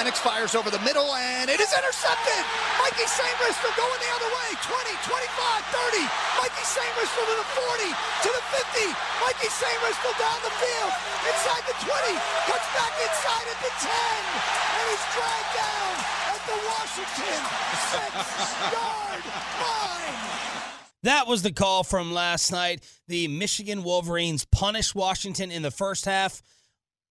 Penix fires over the middle, and it is intercepted. Mike Sainristil going the other way. 20, 25, 30. Mikey St. To the 40, to the 50. Mike Sainristil down the field, inside the 20, cuts back inside at the 10, and is dragged down at the Washington six-yard line. That was the call from last night. The Michigan Wolverines punished Washington in the first half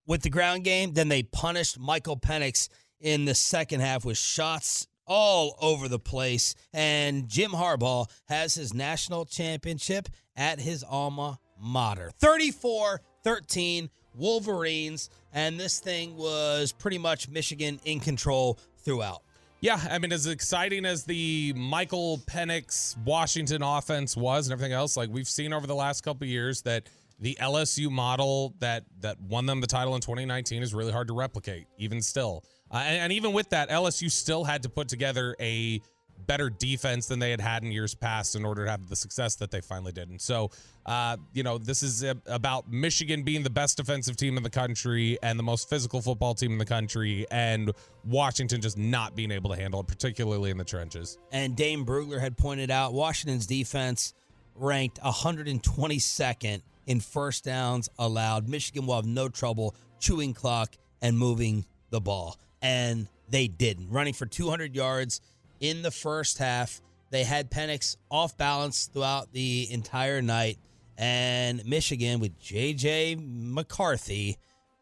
with the ground game. Then they punished Michael Penix in the second half with shots all over the place. And Jim Harbaugh has his national championship at his alma mater 34 13 Wolverines. And this thing was pretty much Michigan in control throughout. Yeah, I mean, as exciting as the Michael Penix Washington offense was and everything else, like we've seen over the last couple years, that the LSU model that that won them the title in 2019 is really hard to replicate, even still. Uh, and, and even with that, LSU still had to put together a better defense than they had had in years past in order to have the success that they finally did. And so, uh, you know, this is a, about Michigan being the best defensive team in the country and the most physical football team in the country, and Washington just not being able to handle it, particularly in the trenches. And Dane Brugler had pointed out Washington's defense ranked 122nd in first downs allowed. Michigan will have no trouble chewing clock and moving the ball. And they didn't. Running for 200 yards in the first half. They had Penix off balance throughout the entire night. And Michigan, with J.J. McCarthy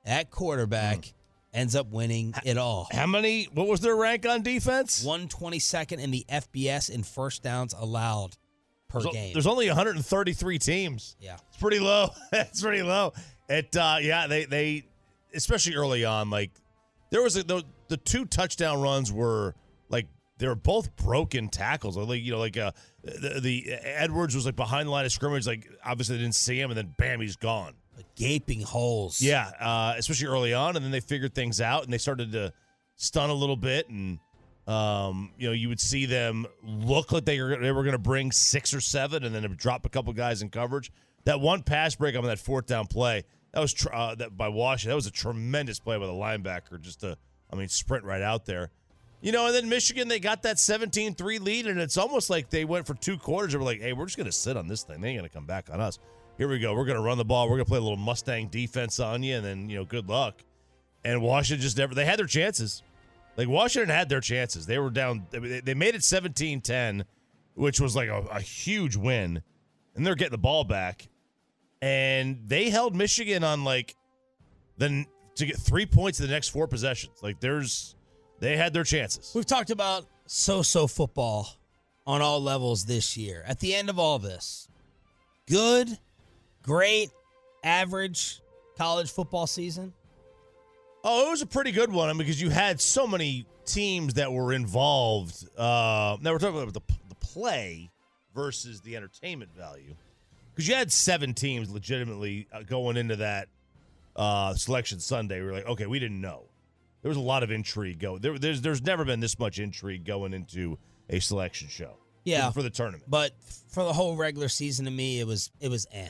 at quarterback, mm. ends up winning it all. How many? What was their rank on defense? 122nd in the FBS in first downs allowed per there's, game. There's only 133 teams. Yeah, it's pretty low. it's pretty low. It uh, yeah, they they especially early on, like there was a, the, the two touchdown runs were like they were both broken tackles. Like you know, like uh, the, the Edwards was like behind the line of scrimmage. Like obviously they didn't see him, and then bam, he's gone. Like gaping holes. Yeah, uh, especially early on, and then they figured things out, and they started to stun a little bit, and um, you know, you would see them look like they were they were going to bring six or seven, and then drop a couple guys in coverage. That one pass break on that fourth down play that was tr- uh, that by Washington. That was a tremendous play by the linebacker. Just to, I mean, sprint right out there. You know, and then Michigan, they got that 17 3 lead, and it's almost like they went for two quarters and were like, hey, we're just going to sit on this thing. They ain't going to come back on us. Here we go. We're going to run the ball. We're going to play a little Mustang defense on you, and then, you know, good luck. And Washington just never, they had their chances. Like, Washington had their chances. They were down, they made it 17 10, which was like a, a huge win. And they're getting the ball back. And they held Michigan on like, then to get three points in the next four possessions. Like, there's, they had their chances. We've talked about so so football on all levels this year. At the end of all this, good, great, average college football season? Oh, it was a pretty good one because you had so many teams that were involved. Uh, now we're talking about the, the play versus the entertainment value because you had seven teams legitimately uh, going into that uh, selection Sunday. We are like, okay, we didn't know there was a lot of intrigue go. There, there's there's never been this much intrigue going into a selection show. Yeah, for, for the tournament. But for the whole regular season, to me, it was it was eh.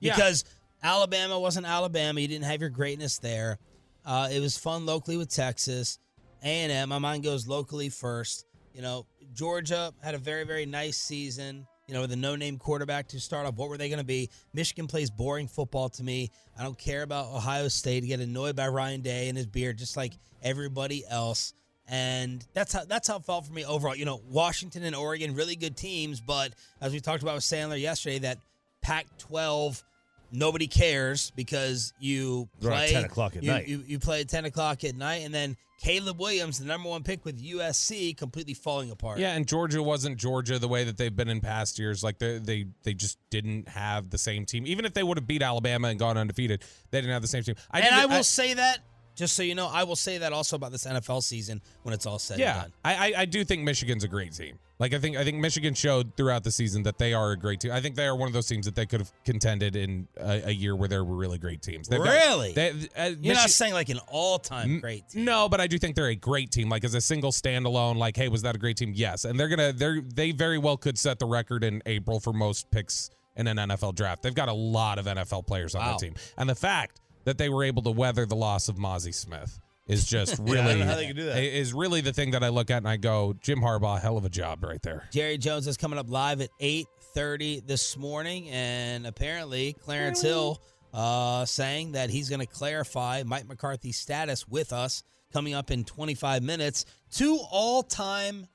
Because yeah. Alabama wasn't Alabama. You didn't have your greatness there. Uh, it was fun locally with Texas, A and M. My mind goes locally first. You know, Georgia had a very very nice season you know, with a no name quarterback to start off. What were they going to be? Michigan plays boring football to me. I don't care about Ohio State. I get annoyed by Ryan Day and his beard, just like everybody else. And that's how that's how it felt for me overall. You know, Washington and Oregon, really good teams, but as we talked about with Sandler yesterday, that Pac 12 nobody cares because you play at 10 o'clock at you, night. You, you play at 10 o'clock at night, and then Caleb Williams, the number one pick with USC, completely falling apart. Yeah, and Georgia wasn't Georgia the way that they've been in past years. Like they they they just didn't have the same team. Even if they would have beat Alabama and gone undefeated, they didn't have the same team. I and I will I, say that just so you know, I will say that also about this NFL season when it's all said yeah, and done. I, I do think Michigan's a great team. Like I think I think Michigan showed throughout the season that they are a great team. I think they are one of those teams that they could have contended in a, a year where there were really great teams. They've really? Got, they, uh, You're Michi- not saying like an all-time great team. No, but I do think they're a great team. Like as a single standalone, like hey, was that a great team? Yes, and they're gonna they they very well could set the record in April for most picks in an NFL draft. They've got a lot of NFL players on wow. that team, and the fact that they were able to weather the loss of Mazi Smith is just really don't know how they can do that. is really the thing that I look at and I go, Jim Harbaugh, hell of a job right there. Jerry Jones is coming up live at 8:30 this morning, and apparently Clarence Hill uh, saying that he's going to clarify Mike McCarthy's status with us coming up in 25 minutes. Two all-time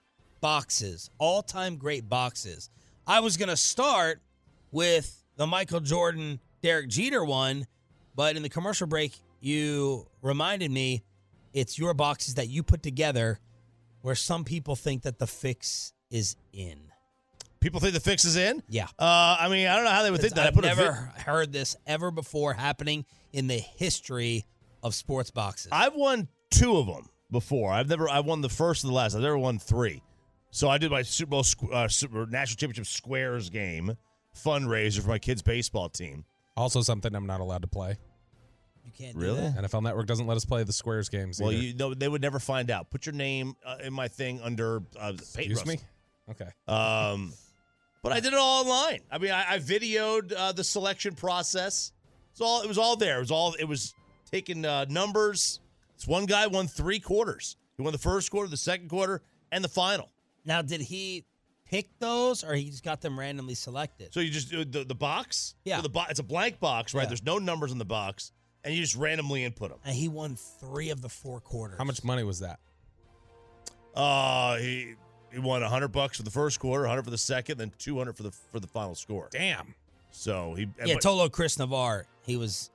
boxes, all-time great boxes. I was going to start with the Michael Jordan, Derek Jeter one, but in the commercial break, you reminded me it's your boxes that you put together where some people think that the fix is in. People think the fix is in. Yeah. Uh, I mean, I don't know how they would think that. I I've put a never vi- heard this ever before happening in the history of sports boxes. I've won two of them before. I've never. I won the first and the last. I've never won three. So I did my Super Bowl uh, Super National Championship Squares game fundraiser for my kids' baseball team. Also something I'm not allowed to play. You can't Really? do that. NFL Network doesn't let us play the Squares games. Well, either. you know they would never find out. Put your name uh, in my thing under uh, Peyton excuse me. Okay. Um, but I did it all online. I mean, I, I videoed uh, the selection process. It's all. It was all there. It was all. It was taking uh, numbers. This one guy won three quarters. He won the first quarter, the second quarter, and the final. Now, did he pick those or he just got them randomly selected? So you just do the, the box. Yeah. So the bo- it's a blank box, right? Yeah. There's no numbers in the box, and you just randomly input them. and he won three of the four quarters. How much money was that? Uh, he he won hundred bucks for the first quarter, hundred for the second, then two hundred for the for the final score. Damn. So he Yeah, but- Tolo Chris Navar, He was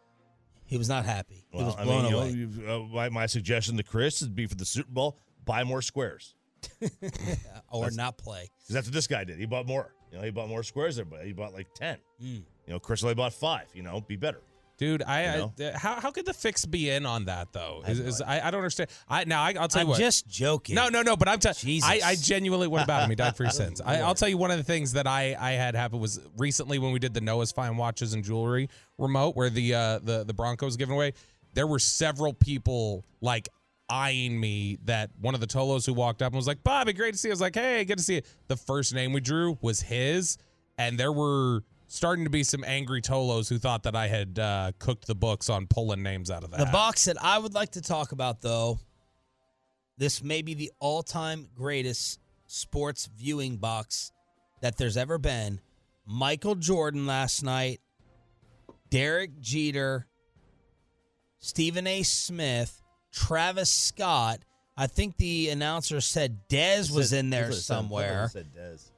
he was not happy. he Well, was I blown mean, you know, uh, my, my suggestion to Chris would be for the Super Bowl, buy more squares. or not play. Because that's what this guy did. He bought more. You know, he bought more squares there, but he bought like 10. Mm. You know, Chris only bought five. You know, be better. Dude, I, You know? uh, how how could the fix be in on that though? I Is, no is, I, I don't understand. I now I, I'll tell you I'm what. just joking. No, no, no. But I'm telling. I, I genuinely. What about him? He died for his sins. I, I'll tell you one of the things that I I had happen was recently when we did the Noah's Fine Watches and Jewelry remote, where the uh the the Broncos given away. There were several people like eyeing me that one of the Tolos who walked up and was like, Bobby, great to see you. I was like, hey, good to see you. The first name we drew was his, and there were starting to be some angry Tolos who thought that I had uh, cooked the books on pulling names out of that. The box that I would like to talk about, though, this may be the all time greatest sports viewing box that there's ever been. Michael Jordan last night, Derek Jeter, Stephen A. Smith, Travis Scott. I think the announcer said Dez was in there somewhere.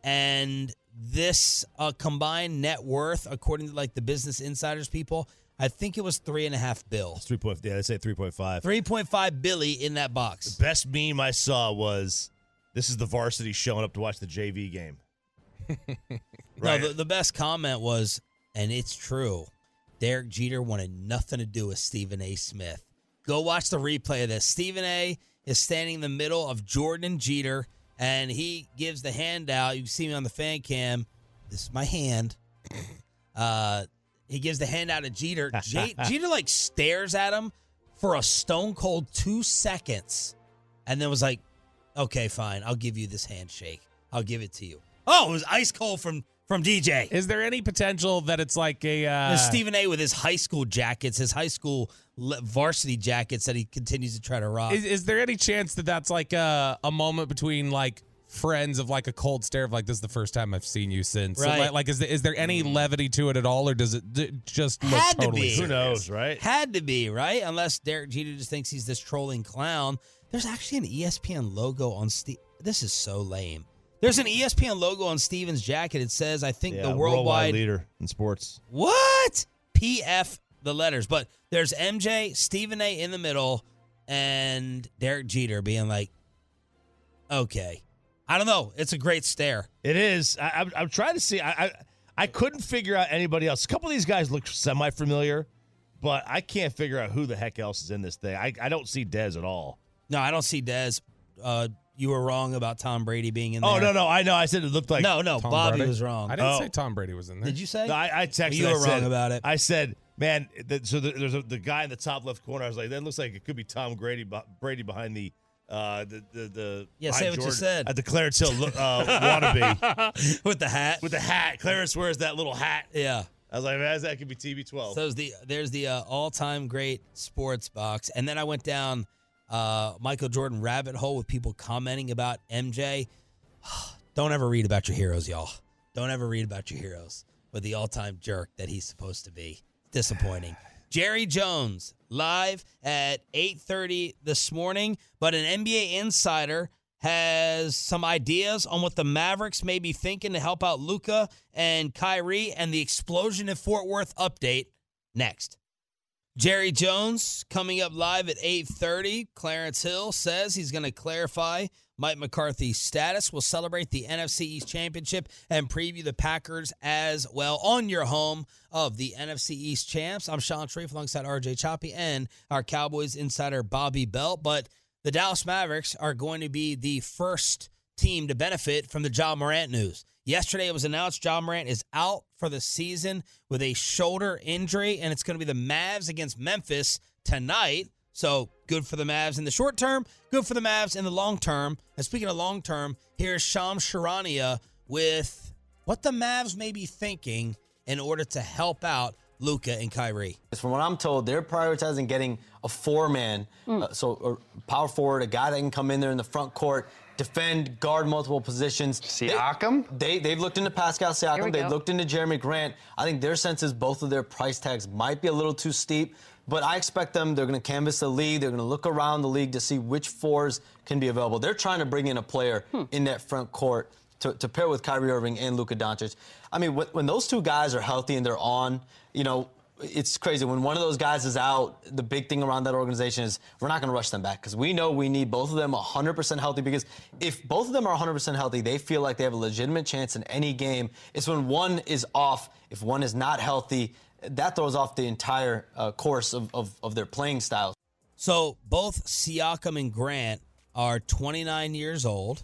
And this uh, combined net worth, according to like the Business Insiders people, I think it was three and a half bill. It's 3. Point, yeah, they say 3.5. 3.5 Billy in that box. The best meme I saw was this is the varsity showing up to watch the JV game. No, the, the best comment was, and it's true. Derek Jeter wanted nothing to do with Stephen A. Smith. Go watch the replay of this. Stephen A. is standing in the middle of Jordan and Jeter, and he gives the handout. You see me on the fan cam. This is my hand. Uh, he gives the handout to Jeter. J- Jeter like stares at him for a stone cold two seconds, and then was like, "Okay, fine. I'll give you this handshake. I'll give it to you." Oh, it was ice cold from from DJ. Is there any potential that it's like a uh, There's Stephen A. with his high school jackets, his high school le- varsity jackets that he continues to try to rock. Is, is there any chance that that's like a, a moment between like friends of like a cold stare of like this is the first time I've seen you since? So, Right. like, like, is there, is there any levity to it at all, or does it d- just look Had to totally? be. Who knows, right? Had to be right, unless Derek Jeter just thinks he's this trolling clown. There's actually an ESPN logo on Steve. This is so lame. There's an ESPN logo on Steven's jacket. It says, "I think Yeah, the worldwide leader in sports. What? PF the letters. But there's MJ, Stephen A in the middle, and Derek Jeter being like, okay. I don't know. It's a great stare. It is. I, I'm, I'm trying to see. I, I I couldn't figure out anybody else. A couple of these guys look semi familiar, but I can't figure out who the heck else is in this thing. I, I don't see Dez at all. No, I don't see Dez. Uh, you were wrong about Tom Brady being in there. Oh no no I know. I said it looked like no, no. Tom Bobby Brady? was wrong. I didn't Oh. say Tom Brady was in there. Did you say? No, I, I texted. You I were wrong said- about it. I said, man. That, so the, there's a, the guy in the top left corner. I was like, that looks like it could be Tom Brady. Brady behind the. Uh, the the the Yeah, say behind what you Jordan said. at the Clarence Hill uh, wannabe With the hat. with the hat. Clarence wears that little hat. yeah. I was like, man, that could be TB12. So there's the there's the uh, all-time great sports box, and then I went down uh, Michael Jordan rabbit hole with people commenting about MJ. Don't ever read about your heroes, y'all. Don't ever read about your heroes with the all-time jerk that he's supposed to be. Disappointing. Jerry Jones live at 8:30 this morning, but an NBA insider has some ideas on what the Mavericks may be thinking to help out Luka and Kyrie and the explosion in Fort Worth update next. Jerry Jones coming up live at 8:30. Clarence Hill says he's going to clarify Mike McCarthy's status. We'll celebrate the NFC East Championship and preview the Packers as well on your home of the NFC East champs. I'm Sean Shariff alongside RJ Choppy and our Cowboys insider Bobby Belt. But the Dallas Mavericks are going to be the first team to benefit from the Ja Morant news. Yesterday, it was announced Ja Morant is out for the season with a shoulder injury, and it's going to be the Mavs against Memphis tonight. So good for the Mavs in the short term, good for the Mavs in the long term. And speaking of long term, here's Shams Charania with what the Mavs may be thinking in order to help out Luka and Kyrie. From what I'm told, they're prioritizing getting a four-man, mm. uh, so a power forward, a guy that can come in there in the front court defend, guard multiple positions. Siakam? They, they have looked into Pascal Siakam. They've looked into Jerami Grant. I think their sense is both of their price tags might be a little too steep. But I expect them, they're going to canvass the league. They're going to look around the league to see which fours can be available. They're trying to bring in a player hmm. in that front court to, to, pair with Kyrie Irving and Luka Doncic. I mean, when, when those two guys are healthy and they're on, you know, it's crazy when one of those guys is out. The big thing around that organization is we're not going to rush them back because we know we need both of them 100% healthy. Because if both of them are 100% healthy, they feel like they have a legitimate chance in any game. It's when one is off, if one is not healthy, that throws off the entire uh, course of, of, of their playing style. So both Siakam and Grant are 29 years old,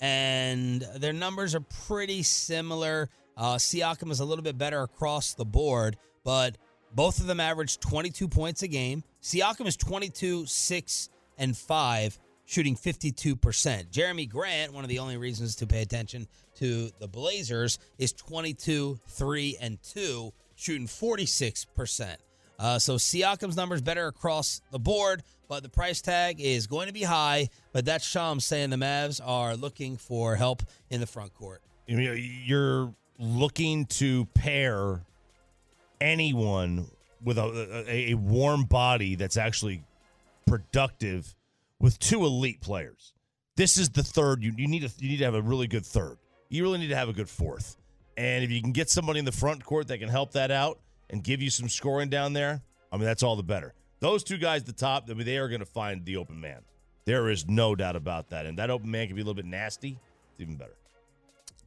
and their numbers are pretty similar. Uh, Siakam is a little bit better across the board, but both of them average 22 points a game. Siakam is 22, 6, and 5, shooting 52%. Jerami Grant, one of the only reasons to pay attention to the Blazers, is 22, 3, and 2, shooting 46%. Uh, so Siakam's numbers better across the board, but the price tag is going to be high. But that's Shams saying the Mavs are looking for help in the front court. You're looking to pair anyone with a, a, a warm body that's actually productive with two elite players. This is the third. You, you need to you need to have a really good third. You really need to have a good fourth. And if you can get somebody in the front court that can help that out and give you some scoring down there, I mean that's all the better. Those two guys at the top, I mean, they are going to find the open man. There is no doubt about that. And that open man can be a little bit nasty. It's even better.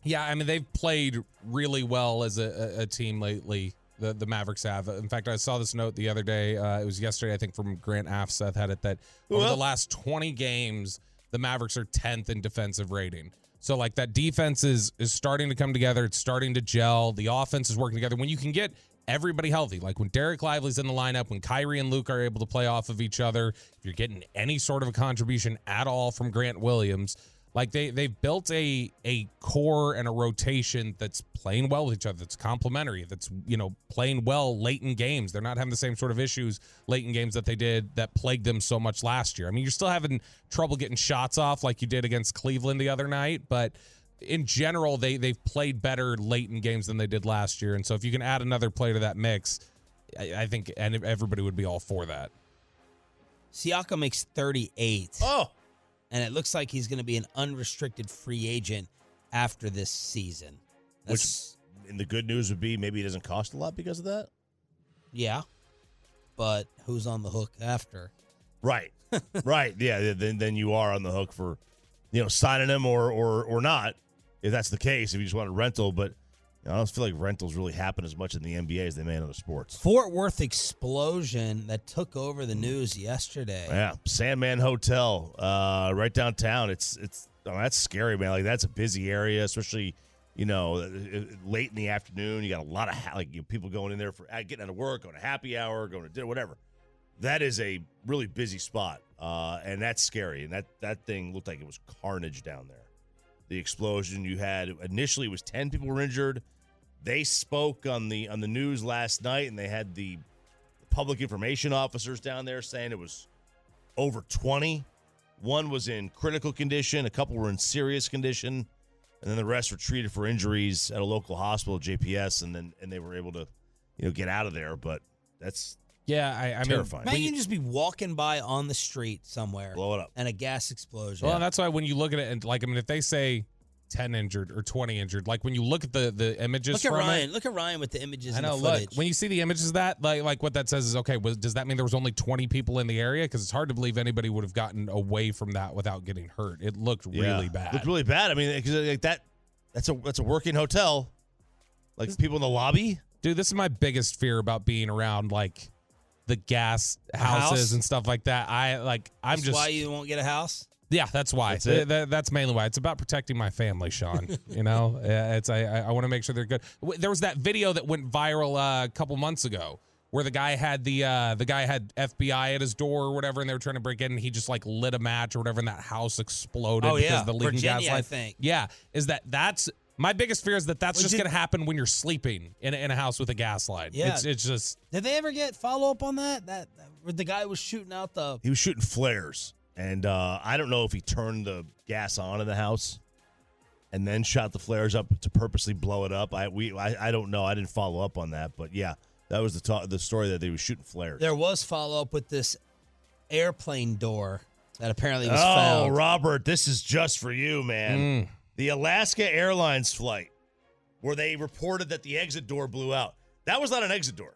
Yeah, I mean they've played really well as a, a team lately the, the Mavericks have. In fact, I saw this note the other day. Uh, it was yesterday, I think, from Grant Afseth had it that over the last 20 games, the Mavericks are 10th in defensive rating. So like that defense is is starting to come together. It's starting to gel. The offense is working together. When you can get everybody healthy, like when Dereck Lively's in the lineup, when Kyrie and Luka are able to play off of each other, if you're getting any sort of a contribution at all from Grant Williams, like they they've built a a core and a rotation that's playing well with each other. That's complementary. That's you know playing well late in games. They're not having the same sort of issues late in games that they did that plagued them so much last year. I mean, you're still having trouble getting shots off like you did against Cleveland the other night, but in general, they they've played better late in games than they did last year. And so if you can add another player to that mix, I, I think and everybody would be all for that. Siakam makes 38. Oh and it looks like he's going to be an unrestricted free agent after this season. That's, Which, and the good news would be maybe it doesn't cost a lot because of that. Yeah, but who's on the hook after? Right, right. Yeah, then then you are on the hook for, you know, signing him or or or not. If that's the case, if you just want a rental, but I don't feel like rentals really happen as much in the NBA as they may in other sports. Fort Worth explosion that took over the news yesterday. Yeah, Sandman Hotel, uh, right downtown. It's it's oh, that's scary, man. Like that's a busy area, especially you know uh, uh, late in the afternoon. You got a lot of ha- like you know, people going in there for uh, getting out of work, going to happy hour, going to dinner, whatever. That is a really busy spot, uh, and that's scary. And that that thing looked like it was carnage down there. The explosion you had initially was ten people were injured they spoke on the on the news last night, and they had the public information officers down there saying it was over 20. One was in critical condition, a couple were in serious condition, and then the rest were treated for injuries at a local hospital, JPS, and then and they were able to, you know, get out of there. But that's Yeah, I, I Terrifying. mean, Man, you can just be walking by on the street somewhere blow it up. and a gas explosion. Well, that's why when you look at it, and like, I mean, if they say ten injured or twenty injured, like when you look at the the images look at from Ryan. it, Look at Ryan with the images I and know. the Look, footage. when you see the images of that, like, like what that says is okay. Was, does that mean there was only twenty people in the area? Because it's hard to believe anybody would have gotten away from that without getting hurt. It looked Yeah. really bad. It looked really bad. I mean, because like that. That's a that's a working hotel. Like people in the lobby. Dude, this is my biggest fear about being around like the gas houses house? and stuff like that. I like. I'm That's just. why you won't get a house. Yeah, that's why. That's it. Th- th- that's mainly why. It's about protecting my family, Sean. you know, it's I I want to make sure they're good. There was that video that went viral uh, a couple months ago where the guy had the uh, the guy had FBI at his door or whatever, and they were trying to break in, and he just like lit a match or whatever, and that house exploded Oh, because yeah. of the leaking Virginia, gas I think. Yeah, is that that's my biggest fear is that that's Well, just going to happen when you're sleeping in a, in a house with a gas line. Yeah. it's it's just Did they ever get follow up on that? That where the guy was shooting out the. He was shooting flares, and uh, I don't know if he turned the gas on in the house and then shot the flares up to purposely blow it up. I we I, I don't know. I didn't follow up on that, but yeah, that was the ta- the story that they were shooting flares. There was follow up with this airplane door that apparently was oh, found. Robert, this is just for you, man. The Alaska Airlines flight where they reported that the exit door blew out. That was not an exit door.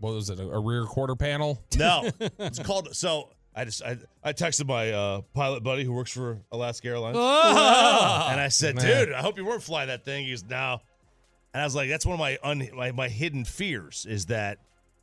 what was it a, a rear quarter panel? No, it's called. So I just I, I texted my uh, pilot buddy who works for Alaska Airlines, and I said, Man. "Dude, I hope you weren't flying that thing." He's now, and I was like, "That's one of my un, my, my hidden fears is that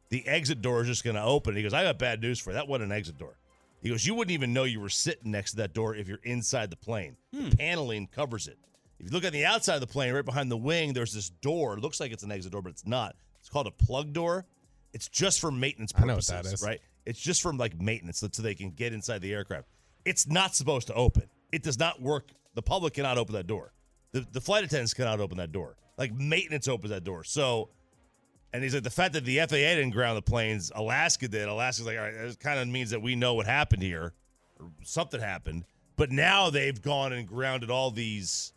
the exit door is just going to open." He goes, "I got bad news for you. That wasn't an exit door." He goes, "You wouldn't even know you were sitting next to that door if you're inside the plane. The paneling covers it. If you look on the outside of the plane, right behind the wing, there's this door. It looks like it's an exit door, but it's not. It's called a plug door. It's just for maintenance I know purposes, what that is. right? It's just from like maintenance so so they can get inside the aircraft. It's not supposed to open. It does not work. The public cannot open that door. The the flight attendants cannot open that door. Like maintenance opens that door. So and he's like, the fact that the FAA didn't ground the planes, Alaska did. Alaska's like, all right, that kind of means that we know what happened here, or something happened. But now they've gone and grounded all these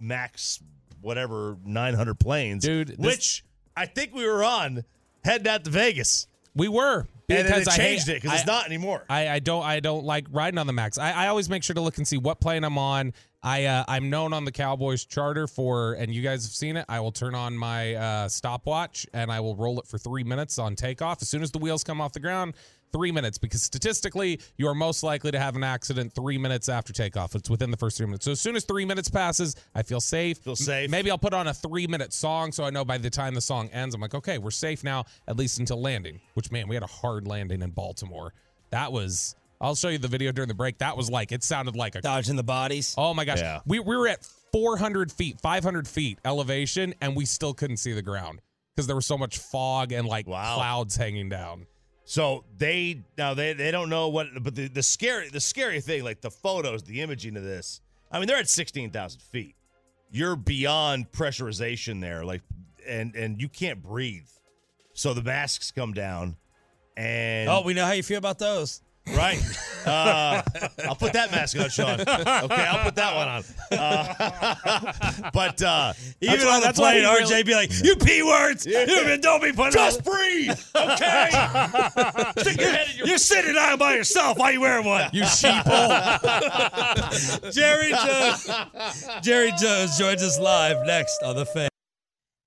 max whatever 900 planes, Dude, this- which I think we were on heading out to Vegas, We were and then it I hate- changed it because it's not anymore. I, I don't I don't like riding on the max. I, I always make sure to look and see what plane I'm on. I uh, I'm known on the Cowboys charter for, and you guys have seen it. I will turn on my uh, stopwatch and I will roll it for three minutes on takeoff. As soon as the wheels come off the ground, three minutes because statistically you are most likely to have an accident three minutes after takeoff. It's within the first three minutes. So as soon as three minutes passes, I feel safe. Feel safe. Maybe I'll put on a three minute song so I know by the time the song ends, I'm like, okay, we're safe now, at least until landing. Which man, we had a hard landing in Baltimore. That was. I'll show you the video during the break. That was like it sounded like a. Dodging the bodies. Oh my gosh, Yeah. we we were at 400 feet, 500 feet elevation, and we still couldn't see the ground because there was so much fog and like Wow. clouds hanging down. So they now they they don't know what, but the the scary the scary thing, like the photos, the imaging of this. I mean, they're at sixteen thousand feet. You're beyond pressurization there, like, and and you can't breathe. So the masks come down, and Oh, we know how you feel about those. Right. Uh, I'll put that mask on, Sean. Okay, I'll put that one on. Uh, but uh, Even that's on the plane, he RJ really- be like, "You p words, you don't be putting just breathe, okay? Stick your head in your You're sitting down by yourself. Why you wearing one? You sheeple. Jerry Jones. Jerry Jones joins us live next on the fan.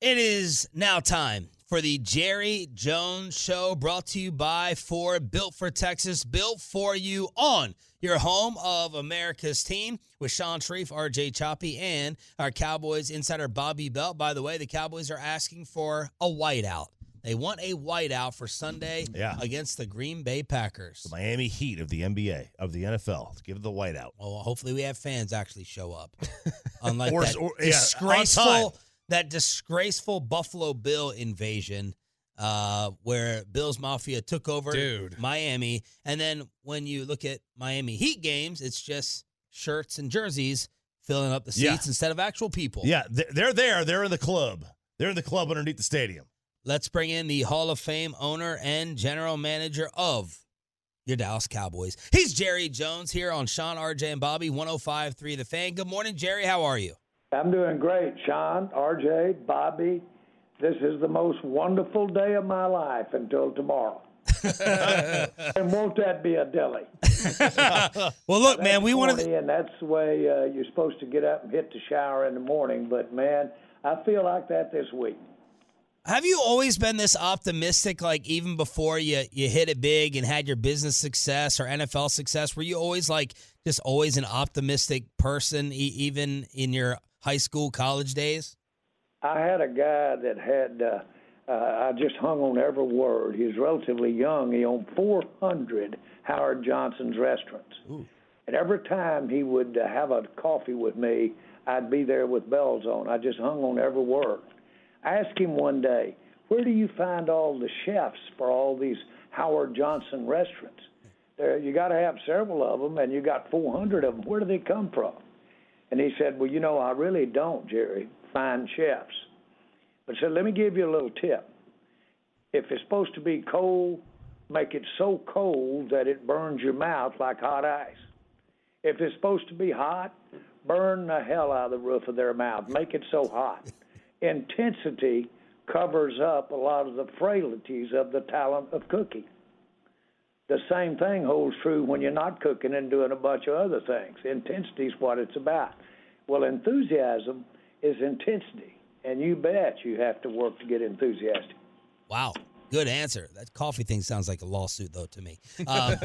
It is now time for the Jerry Jones Show, brought to you by Ford, built for Texas, built for you on your home of America's team with Sean Shariff, RJ Choppy, and our Cowboys insider Bobby Belt. By the way, the Cowboys are asking for a whiteout. They want a whiteout for Sunday Yeah. against the Green Bay Packers. The Miami Heat of the NBA of the NFL. Give it the whiteout. Well, hopefully we have fans actually show up. Unlike Or- that or- yeah, disgraceful, that disgraceful Buffalo Bill invasion, uh, where Bill's Mafia took over Dude. Miami, and then when you look at Miami Heat games, it's just shirts and jerseys filling up the seats Yeah. instead of actual people. Yeah, they're there. They're in the club. They're in the club underneath the stadium. Let's bring in the Hall of Fame owner and general manager of Your Dallas Cowboys. He's Jerry Jones here on Sean, RJ, and Bobby, 105.3 The Fan. Good morning, Jerry. How are you? I'm doing great, Sean, RJ, Bobby. This is the most wonderful day of my life until tomorrow. and won't that be a dilly? well, look, man, we want to. And that's the way uh, you're supposed to get up and hit the shower in the morning. But man, I feel like that this week. Have you always been this optimistic? Like even before you you hit it big and had your business success or NFL success, were you always like just always an optimistic person, e- even in your high school, college days? I had a guy that had. Uh, uh, I just hung on every word. He was relatively young. He owned 400 Howard Johnson's restaurants. Ooh. And every time he would uh, have a coffee with me, I'd be there with bells on. I just hung on every word. I asked him one day, where do you find all the chefs for all these Howard Johnson restaurants? There, you got to have several of them, and you got 400 of them. Where do they come from? And he said, well, you know, I really don't, Jerry, find chefs. But he said, let me give you a little tip. If it's supposed to be cold, make it so cold that it burns your mouth like hot ice. If it's supposed to be hot, burn the hell out of the roof of their mouth. Make it so hot intensity covers up a lot of the frailties of the talent of cooking. The same thing holds true when you're not cooking and doing a bunch of other things. Intensity is what it's about. Well, enthusiasm is intensity, and you bet you have to work to get enthusiastic. Wow. Good answer. That coffee thing sounds like a lawsuit, though, to me. Um,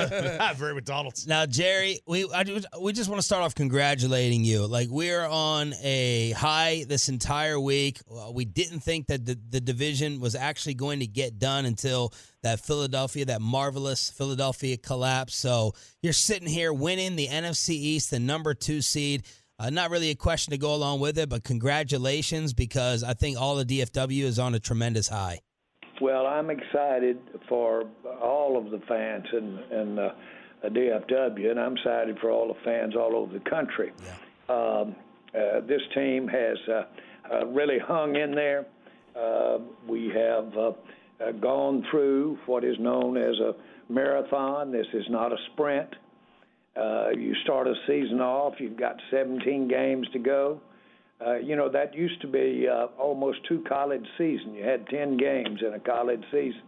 Very McDonald's. Now, Jerry, we I, we just want to start off congratulating you. Like we're on a high this entire week. We didn't think that the, the division was actually going to get done until that Philadelphia, that marvelous Philadelphia collapse. So you're sitting here winning the NFC East, the number two seed. Uh, not really a question to go along with it, but congratulations because I think all the DFW is on a tremendous high. Well, I'm excited for all of the fans in, in uh, DFW, and I'm excited for all the fans all over the country. Yeah. Um, uh, this team has uh, uh, really hung in there. Uh, we have uh, uh, gone through what is known as a marathon. This is not a sprint. Uh, you start a season off, you've got 17 games to go. Uh, you know, that used to be uh, almost two college seasons. You had 10 games in a college season.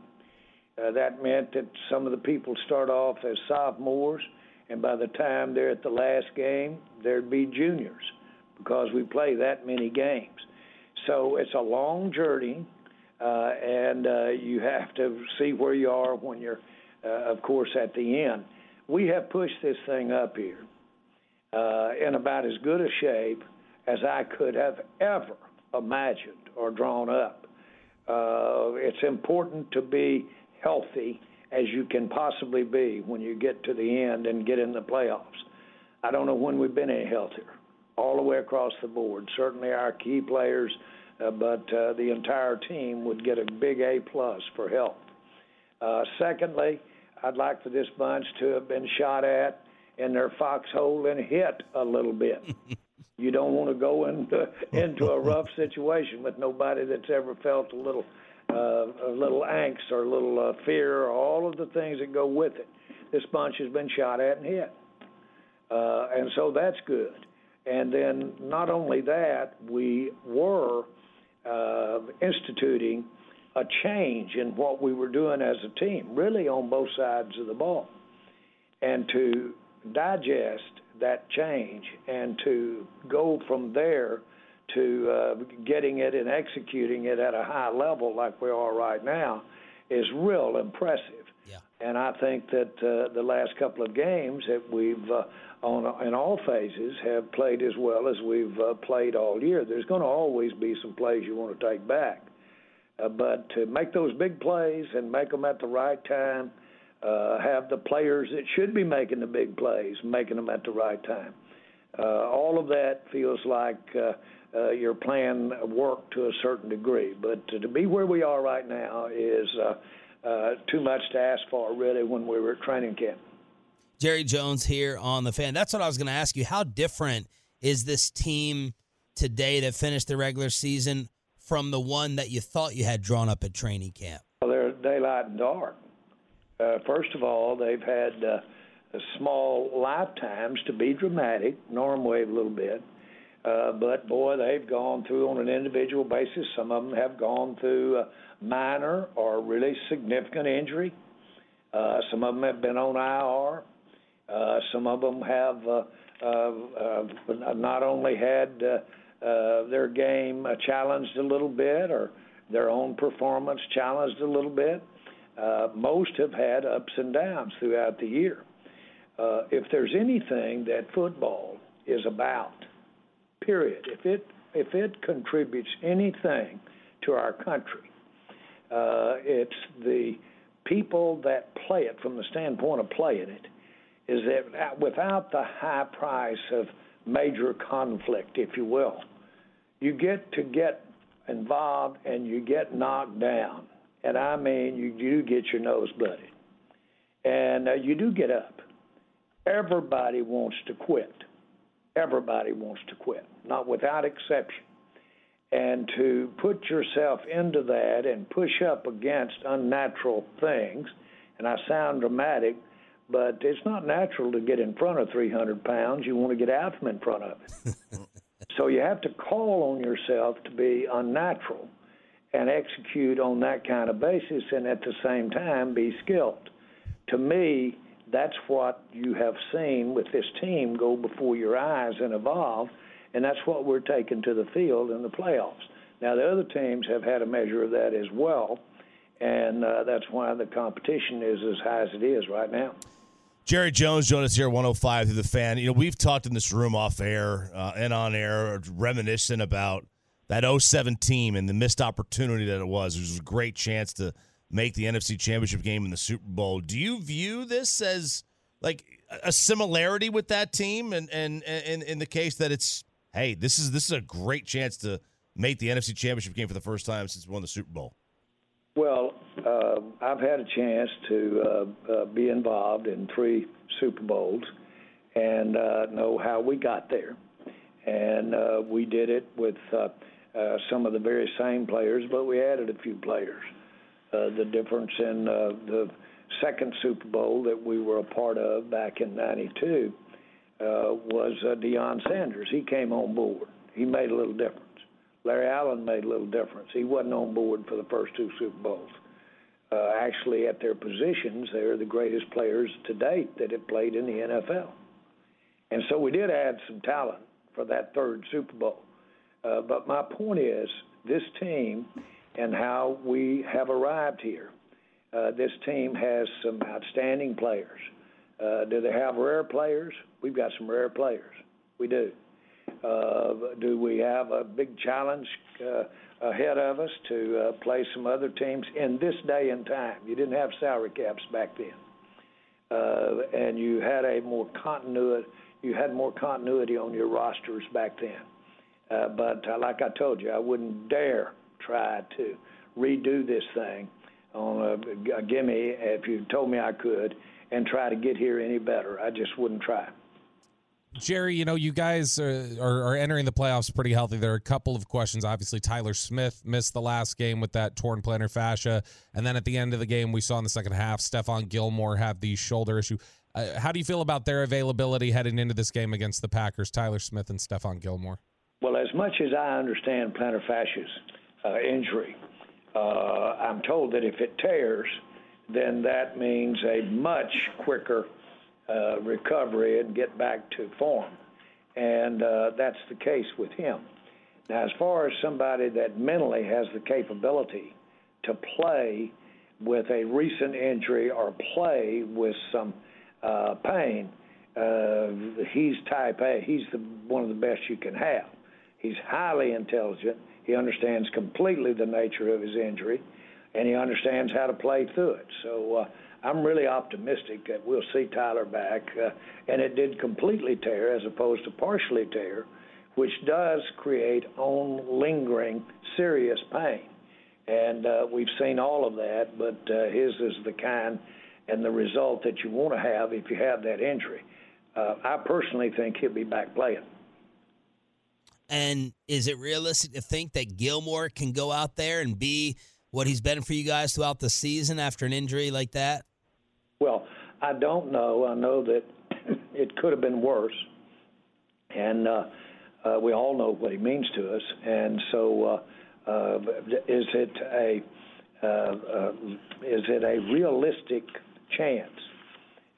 Uh, that meant that some of the people start off as sophomores, and by the time they're at the last game, there'd be juniors because we play that many games. So it's a long journey, uh, and uh, you have to see where you are when you're, uh, of course, at the end. We have pushed this thing up here uh, in about as good a shape as I could have ever imagined or drawn up. Uh, it's important to be healthy as you can possibly be when you get to the end and get in the playoffs. I don't know when we've been any healthier, all the way across the board. Certainly our key players, uh, but uh, the entire team would get a big A plus for health. Uh, secondly, I'd like for this bunch to have been shot at in their foxhole and hit a little bit. you don't want to go into into a rough situation with nobody that's ever felt a little uh, a little angst or a little uh, fear or all of the things that go with it. This bunch has been shot at and hit, uh, and so that's good. And then not only that, we were uh, instituting a change in what we were doing as a team, really on both sides of the ball, and to digest that change and to go from there to uh, getting it and executing it at a high level like we are right now is real impressive. Yeah. And I think that uh, the last couple of games that we've uh, on in all phases have played as well as we've uh, played all year. There's going to always be some plays you want to take back, uh, but to make those big plays and make them at the right time uh, have the players that should be making the big plays, making them at the right time. Uh, all of that feels like uh, uh, your plan worked to a certain degree. But to, to be where we are right now is uh, uh, too much to ask for, really, when we were at training camp. Jerry Jones here on the fan. That's what I was going to ask you. How different is this team today that finished the regular season from the one that you thought you had drawn up at training camp? Well, they're daylight and dark. Uh, first of all, they've had uh, small lifetimes to be dramatic, Norm Wave a little bit. Uh, but boy, they've gone through on an individual basis. Some of them have gone through minor or really significant injury. Uh, some of them have been on IR. Uh, some of them have uh, uh, uh, not only had uh, uh, their game challenged a little bit or their own performance challenged a little bit. Most have had ups and downs throughout the year. Uh, if there's anything that football is about, period. If it if it contributes anything to our country, uh, it's the people that play it from the standpoint of playing it. Is that without the high price of major conflict, if you will, you get to get involved and you get knocked down, and I mean you do get your nose blooded, and uh, you do get up. Everybody wants to quit. Everybody wants to quit, not without exception. And to put yourself into that and push up against unnatural things, and I sound dramatic, but it's not natural to get in front of 300 pounds. You want to get out from in front of it. so you have to call on yourself to be unnatural and execute on that kind of basis and at the same time be skilled. To me, that's what you have seen with this team go before your eyes and evolve, and that's what we're taking to the field in the playoffs. Now, the other teams have had a measure of that as well, and uh, that's why the competition is as high as it is right now. Jerry Jones joined us here 105 through the fan. You know, we've talked in this room off air uh, and on air, reminiscent about that 07 team and the missed opportunity that it was. It was a great chance to make the NFC Championship game in the Super Bowl. Do you view this as like a similarity with that team and and and in the case that it's hey, this is this is a great chance to make the NFC Championship game for the first time since we won the Super Bowl? Well, uh, I've had a chance to uh, uh, be involved in three Super Bowls and uh, know how we got there. And uh, we did it with uh, some of the very same players, but we added a few players. Uh, the difference in uh, the second Super Bowl that we were a part of back in '92 uh, was uh, Deion Sanders. He came on board. He made a little difference. Larry Allen made a little difference. He wasn't on board for the first two Super Bowls. Uh, actually, at their positions, they're the greatest players to date that have played in the NFL. And so we did add some talent for that third Super Bowl. Uh, but my point is, this team and how we have arrived here. Uh, this team has some outstanding players. Uh, do they have rare players? We've got some rare players. We do. Uh, do we have a big challenge uh, ahead of us to play some other teams in this day and time? You didn't have salary caps back then, and you had a more continuity. You had more continuity on your rosters back then. Uh, but uh, like I told you, I wouldn't dare try to redo this thing on a, a gimme if you told me I could and try to get here any better. I just wouldn't try. Jerry, you know, you guys are, are, are, entering the playoffs pretty healthy. There are a couple of questions. Obviously, Tyler Smith missed the last game with that torn plantar fascia. And then at the end of the game, we saw in the second half, Stephon Gilmore have the shoulder issue. Uh, how do you feel about their availability heading into this game against the Packers, Tyler Smith and Stephon Gilmore? Much as I understand plantar fascias, uh, injury. Uh, I'm told that if it tears, then that means a much quicker uh, recovery and get back to form. And uh, that's the case with him. Now, as far as somebody that mentally has the capability to play with a recent injury or play with some uh, pain, uh, he's type A. He's the, one of the best you can have. He's highly intelligent. He understands completely the nature of his injury, and he understands how to play through it. So uh, I'm really optimistic that we'll see Tyler back. Uh, and it did completely tear as opposed to partially tear, which does create on lingering serious pain. And uh, we've seen all of that, but uh, his is the kind and the result that you want to have if you have that injury. Uh, I personally think he'll be back playing. And is it realistic to think that Gilmore can go out there and be what he's been for you guys throughout the season after an injury like that? Well, I don't know. I know that it could have been worse, and uh, uh, we all know what he means to us. And so, uh, uh, is it a uh, uh, is it a realistic chance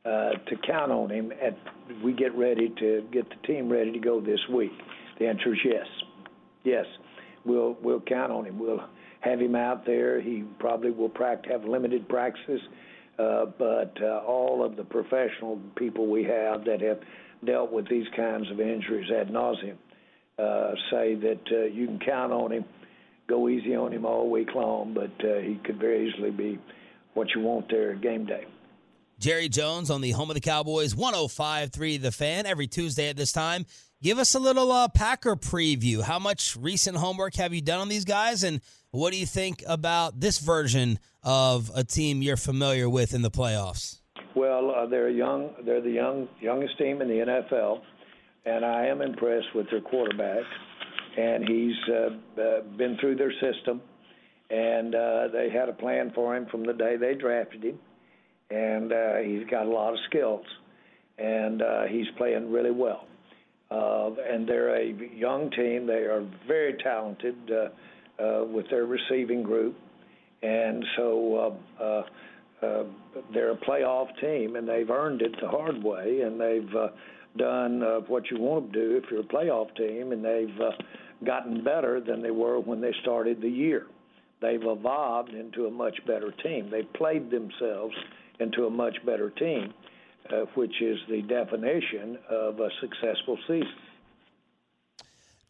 to count on him? At we get ready to get the team ready to go this week. The answer is yes, yes. We'll we'll count on him. We'll have him out there. He probably will practice, have limited practices, uh, but uh, all of the professional people we have that have dealt with these kinds of injuries ad nauseum uh, say that uh, you can count on him. Go easy on him all week long, but uh, he could very easily be what you want there game day. Jerry Jones on the home of the Cowboys, 105.3 The Fan, every Tuesday at this time. Give us a little uh, Packer preview. How much recent homework have you done on these guys, and what do you think about this version of a team you're familiar with in the playoffs? Well, uh, they're young. They're the young youngest team in the NFL, and I am impressed with their quarterback. And he's uh, been through their system, and uh, they had a plan for him from the day they drafted him, and uh, he's got a lot of skills, and uh, he's playing really well. Uh, and they're a young team. They are very talented. Uh, uh, with their receiving group, and so uh, uh, uh, they're a playoff team, and they've earned it the hard way, and they've uh, done uh, what you want to do if you're a playoff team, and they've uh, gotten better than they were when they started the year. They've evolved into a much better team. They've played themselves into a much better team, uh, which is the definition of a successful season.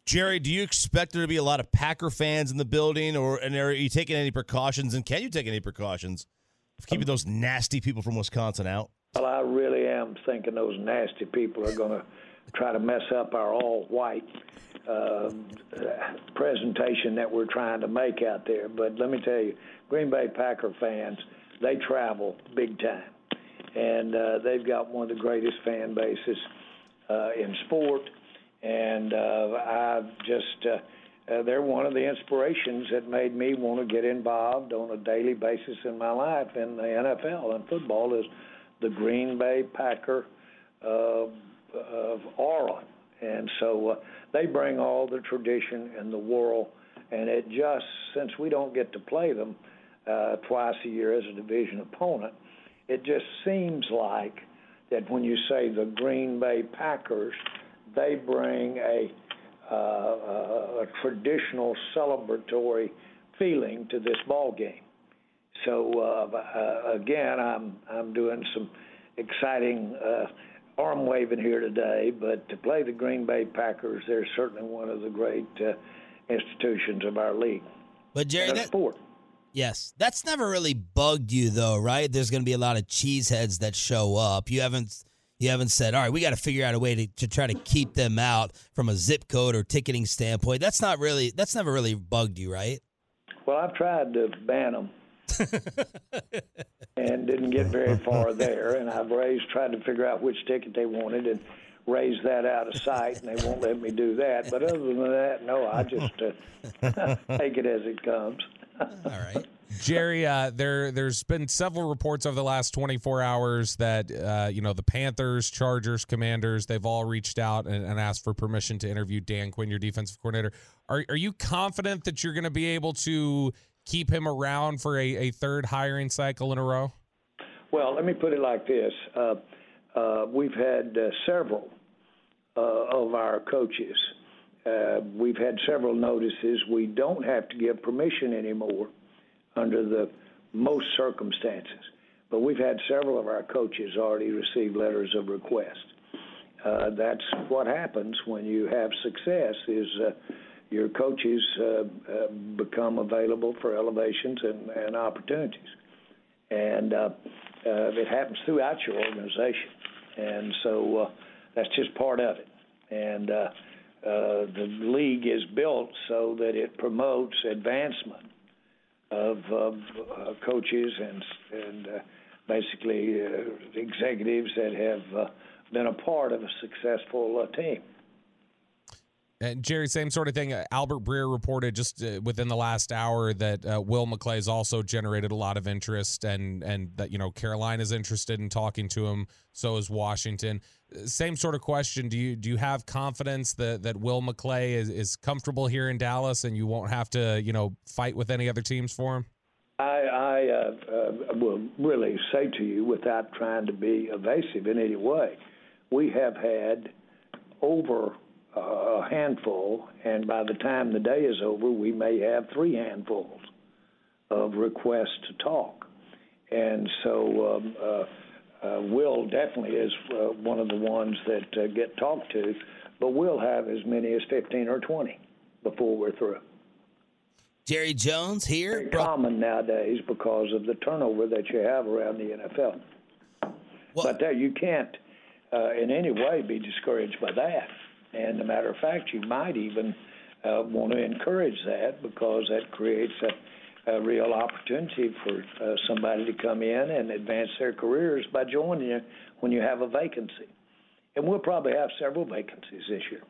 Jerry, do you expect there to be a lot of Packer fans in the building, or and are you taking any precautions? And can you take any precautions of keeping those nasty people from Wisconsin out? Well, I really am thinking those nasty people are going to try to mess up our all-white uh, presentation that we're trying to make out there. But let me tell you, Green Bay Packer fans, they travel big time, and uh, they've got one of the greatest fan bases uh, in sport. And uh, I just uh, uh, they're one of the inspirations that made me want to get involved on a daily basis in my life in the NFL and football is the Green Bay Packer uh, of aura, and so uh, they bring all the tradition in the world, and it just since we don't get to play them uh, twice a year as a division opponent, it just seems like that when you say the Green Bay Packers they bring a, uh, a traditional celebratory feeling to this ball game. So uh, uh, again, I'm I'm doing some exciting uh, arm waving here today, but to play the Green Bay Packers, they're certainly one of the great uh, institutions of our league. But Jerry, that, sport. Yes, that's never really bugged you though, right? There's going to be a lot of cheeseheads that show up. You haven't you haven't said, all right, we got to figure out a way to, to try to keep them out from a zip code or ticketing standpoint. That's not really, that's never really bugged you, right? Well, I've tried to ban them and didn't get very far there. And I've raised, tried to figure out which ticket they wanted and raised that out of sight, and they won't let me do that. But other than that, no, I just uh, take it as it comes. All right. Jerry, uh, there there's been several reports over the last 24 hours that uh, you know the Panthers, Chargers, Commanders, they've all reached out and, and, asked for permission to interview Dan Quinn, your defensive coordinator. Are are you confident that you're going to be able to keep him around for a, a third hiring cycle in a row? Well, let me put it like this: uh, uh we've had uh, several uh, of our coaches. We've had several notices. We don't have to give permission anymore under the most circumstances. But we've had several of our coaches already receive letters of request. Uh, that's what happens when you have success. Is uh, your coaches uh, uh become available for elevations and, and opportunities, and uh, uh, it happens throughout your organization. And so that's just part of it. And the league is built so that it promotes advancement of uh, coaches and and uh, basically uh, executives that have uh, been a part of a successful uh, team. And Jerry, same sort of thing. Uh, Albert Breer reported just uh, within the last hour that uh, Will McClay's also generated a lot of interest, and and that you know Carolina's interested in talking to him. So is Washington. Uh, same sort of question. Do you do you have confidence that that Will McClay is, is comfortable here in Dallas, and you won't have to you know fight with any other teams for him? I, I uh, uh, will really say to you, without trying to be evasive in any way, we have had over a handful, and by the time the day is over, we may have three handfuls of requests to talk. And so um, uh, uh, Will definitely is uh, one of the ones that uh, get talked to, but we'll have as many as 15 or 20 before we're through. Jerry Jones here. Very common nowadays because of the turnover that you have around the NFL. Well, but that you can't uh, in any way be discouraged by that. And a matter of fact, you might even uh, want to encourage that because that creates a, a real opportunity for uh, somebody to come in and advance their careers by joining you when you have a vacancy. And we'll probably have several vacancies this year.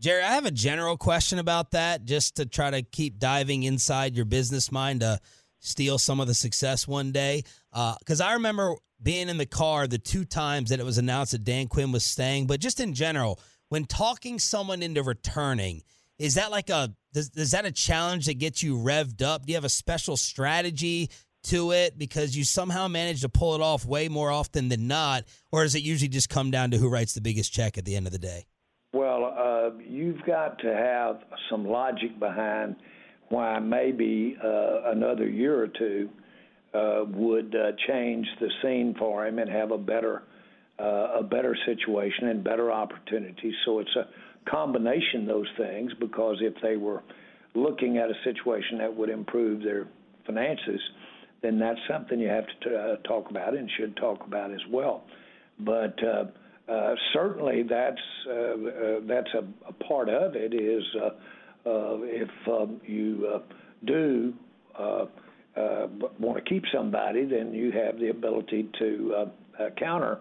Jerry, I have a general question about that just to try to keep diving inside your business mind to steal some of the success one day. Because uh, I remember being in the car the two times that it was announced that Dan Quinn was staying, but just in general, when talking someone into returning, is that like a does, is that a challenge that gets you revved up? Do you have a special strategy to it because you somehow manage to pull it off way more often than not, or does it usually just come down to who writes the biggest check at the end of the day? Well, uh, you've got to have some logic behind why maybe uh, another year or two uh, would uh, change the scene for him and have a better uh, a better situation and better opportunities. So it's a combination of those things because if they were looking at a situation that would improve their finances, then that's something you have to uh, talk about and should talk about as well. But uh, uh, certainly that's uh, uh, that's a, a, part of it. Is uh, if um, you do want to keep somebody, then you have the ability to counter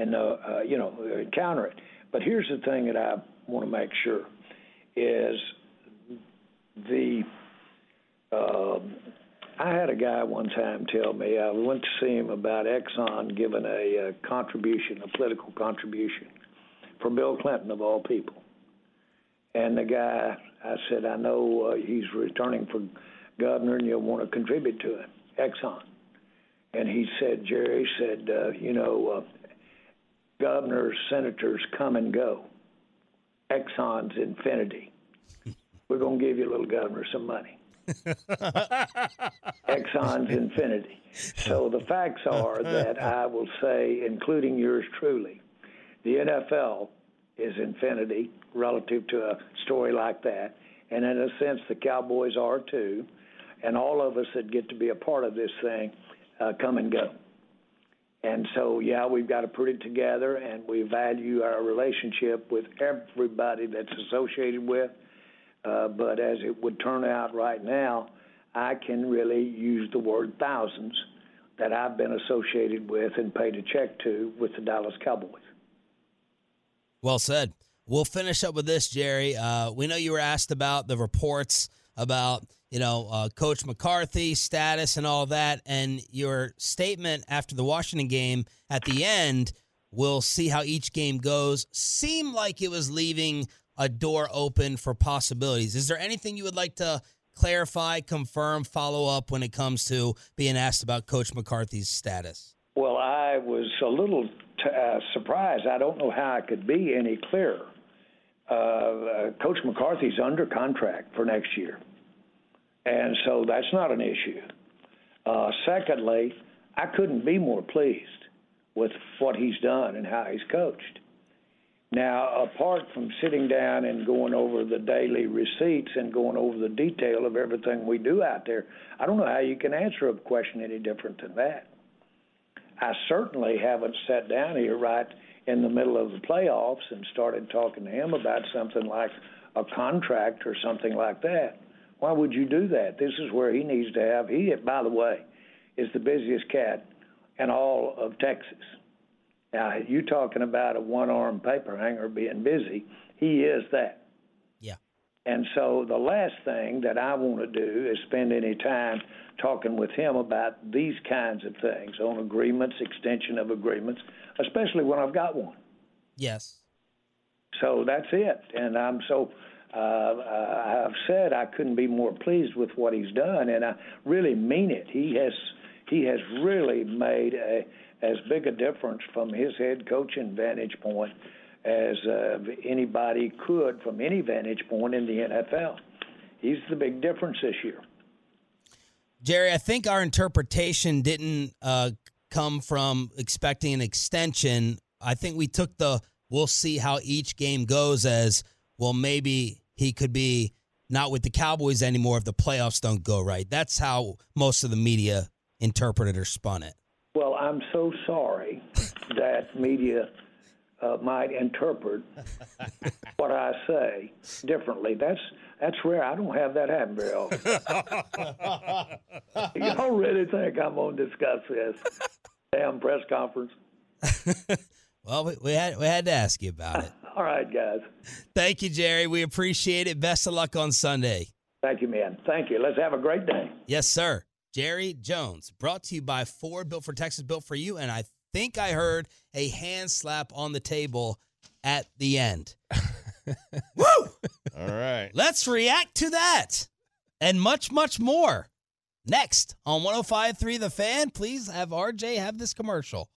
and you know counter it. But here's the thing that I want to make sure is the um, I had a guy one time tell me I went to see him about Exxon giving a, a contribution, a political contribution, for Bill Clinton of all people. And the guy, I said, I know uh, he's returning for governor, and you'll want to contribute to him, Exxon. And he said, Jerry said, uh, you know, uh, governors, senators come and go. Exxon's infinity. We're going to give you, little governor, some money. Exxon's infinity. So the facts are that I will say, including yours truly, the NFL is infinity relative to a story like that. And in a sense, the Cowboys are too. And all of us that get to be a part of this thing uh, come and go. And so, yeah, we've got to put it together, and we value our relationship with everybody that's associated with uh, but as it would turn out right now, I can really use the word thousands that I've been associated with and paid a check to with the Dallas Cowboys. Well said. We'll finish up with this, Jerry. Uh, we know you were asked about the reports about you know uh, Coach McCarthy status and all that, and your statement after the Washington game at the end. We'll see how each game goes. Seemed like it was leaving a door open for possibilities. Is there anything you would like to clarify, confirm, follow up when it comes to being asked about Coach McCarthy's status? Well, I was a little t- uh, surprised. I don't know how I could be any clearer. Uh, uh, Coach McCarthy's under contract for next year, and so that's not an issue. Uh, secondly, I couldn't be more pleased with what he's done and how he's coached. Now, apart from sitting down and going over the daily receipts and going over the detail of everything we do out there, I don't know how you can answer a question any different than that. I certainly haven't sat down here right in the middle of the playoffs and started talking to him about something like a contract or something like that. Why would you do that? This is where he needs to have. He, by the way, is the busiest cat in all of Texas. Now, you talking about a one armed paper hanger being busy, he is that. Yeah. And so the last thing that I want to do is spend any time talking with him about these kinds of things on agreements, extension of agreements, especially when I've got one. Yes. So that's it. And I'm so uh, I've said I couldn't be more pleased with what he's done, and I really mean it. He has he has really made a as big a difference from his head coaching vantage point as uh, anybody could from any vantage point in the NFL. He's the big difference this year. Jerry, I think our interpretation didn't uh, come from expecting an extension. I think we took the we'll see how each game goes as well, maybe he could be not with the Cowboys anymore if the playoffs don't go right. That's how most of the media interpreted or spun it. Well, I'm so sorry that media uh, might interpret what I say differently. That's that's rare. I don't have that happen very often. Y'all really think I'm going to discuss this damn press conference? well, we, we had we had to ask you about it. All right, guys. Thank you, Jerry. We appreciate it. Best of luck on Sunday. Thank you, man. Thank you. Let's have a great day. Yes, sir. Jerry Jones, brought to you by Ford, built for Texas, built for you. And I think I heard a hand slap on the table at the end. Woo! All right. Let's react to that and much, much more. Next on 1053 The Fan, please have RJ have this commercial.